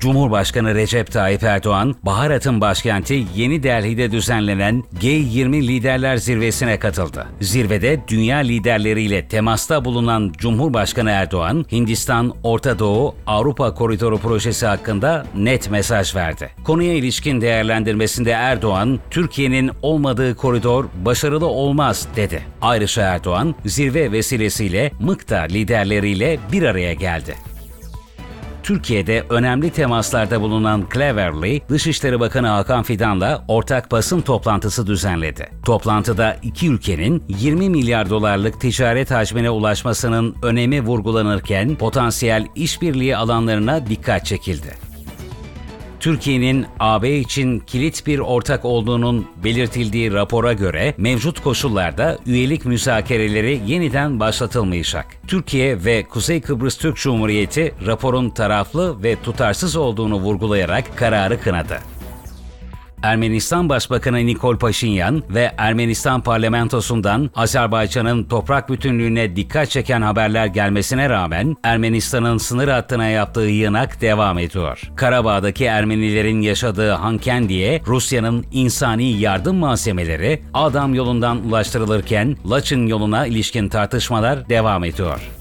Cumhurbaşkanı Recep Tayyip Erdoğan, Baharat'ın başkenti Yeni Delhi'de düzenlenen G20 Liderler Zirvesi'ne katıldı. Zirvede dünya liderleriyle temasta bulunan Cumhurbaşkanı Erdoğan, Hindistan, Orta Doğu, Avrupa Koridoru projesi hakkında net mesaj verdi. Konuya ilişkin değerlendirmesinde Erdoğan, Türkiye'nin olmadığı koridor başarılı olmaz dedi. Ayrıca Erdoğan, zirve vesilesiyle Mıkta liderleriyle bir araya geldi. Türkiye'de önemli temaslarda bulunan Cleverly, Dışişleri Bakanı Hakan Fidan'la ortak basın toplantısı düzenledi. Toplantıda iki ülkenin 20 milyar dolarlık ticaret hacmine ulaşmasının önemi vurgulanırken potansiyel işbirliği alanlarına dikkat çekildi. Türkiye'nin AB için kilit bir ortak olduğunun belirtildiği rapora göre mevcut koşullarda üyelik müzakereleri yeniden başlatılmayacak. Türkiye ve Kuzey Kıbrıs Türk Cumhuriyeti raporun taraflı ve tutarsız olduğunu vurgulayarak kararı kınadı. Ermenistan Başbakanı Nikol Paşinyan ve Ermenistan parlamentosundan Azerbaycan'ın toprak bütünlüğüne dikkat çeken haberler gelmesine rağmen Ermenistan'ın sınır hattına yaptığı yığınak devam ediyor. Karabağ'daki Ermenilerin yaşadığı Hankendi'ye Rusya'nın insani yardım malzemeleri Adam yolundan ulaştırılırken Laçın yoluna ilişkin tartışmalar devam ediyor.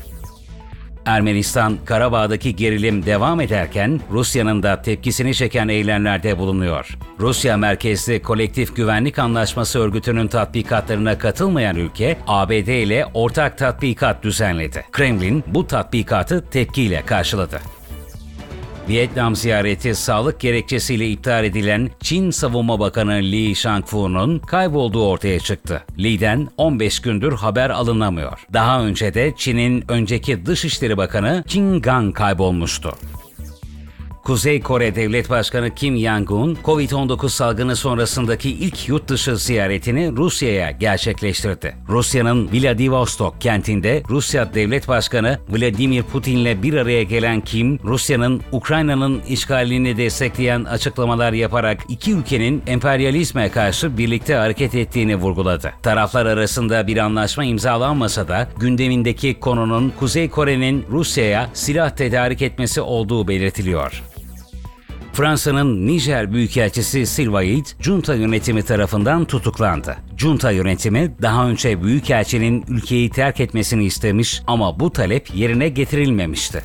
Ermenistan, Karabağ'daki gerilim devam ederken Rusya'nın da tepkisini çeken eylemlerde bulunuyor. Rusya merkezli Kolektif Güvenlik Anlaşması örgütünün tatbikatlarına katılmayan ülke, ABD ile ortak tatbikat düzenledi. Kremlin bu tatbikatı tepkiyle karşıladı. Vietnam ziyareti sağlık gerekçesiyle iptal edilen Çin Savunma Bakanı Li Shangfu'nun kaybolduğu ortaya çıktı. Li'den 15 gündür haber alınamıyor. Daha önce de Çin'in önceki Dışişleri Bakanı Qin Gang kaybolmuştu. Kuzey Kore Devlet Başkanı Kim Jong-un, Covid-19 salgını sonrasındaki ilk yurt dışı ziyaretini Rusya'ya gerçekleştirdi. Rusya'nın Vladivostok kentinde Rusya Devlet Başkanı Vladimir Putin'le bir araya gelen Kim, Rusya'nın Ukrayna'nın işgalini destekleyen açıklamalar yaparak iki ülkenin emperyalizme karşı birlikte hareket ettiğini vurguladı. Taraflar arasında bir anlaşma imzalanmasa da gündemindeki konunun Kuzey Kore'nin Rusya'ya silah tedarik etmesi olduğu belirtiliyor. Fransa'nın Nijer Büyükelçisi Silvaid, junta yönetimi tarafından tutuklandı. Junta yönetimi daha önce Büyükelçinin ülkeyi terk etmesini istemiş ama bu talep yerine getirilmemişti.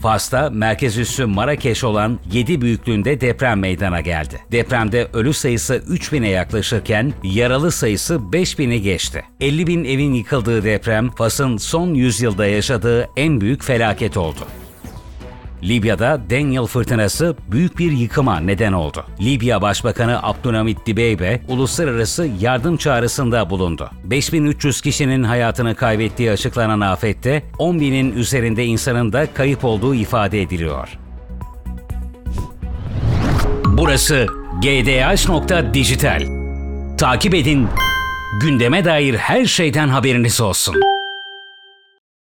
Fas'ta merkez üssü Marrakeş olan 7 büyüklüğünde deprem meydana geldi. Depremde ölü sayısı 3000'e yaklaşırken yaralı sayısı 5000'i geçti. 50 bin evin yıkıldığı deprem Fas'ın son yüzyılda yaşadığı en büyük felaket oldu. Libya'da Daniel fırtınası büyük bir yıkıma neden oldu. Libya Başbakanı Abdülhamit Dibeybe uluslararası yardım çağrısında bulundu. 5300 kişinin hayatını kaybettiği açıklanan afette 10 binin üzerinde insanın da kayıp olduğu ifade ediliyor. Burası gdh.dijital. Takip edin, gündeme dair her şeyden haberiniz olsun.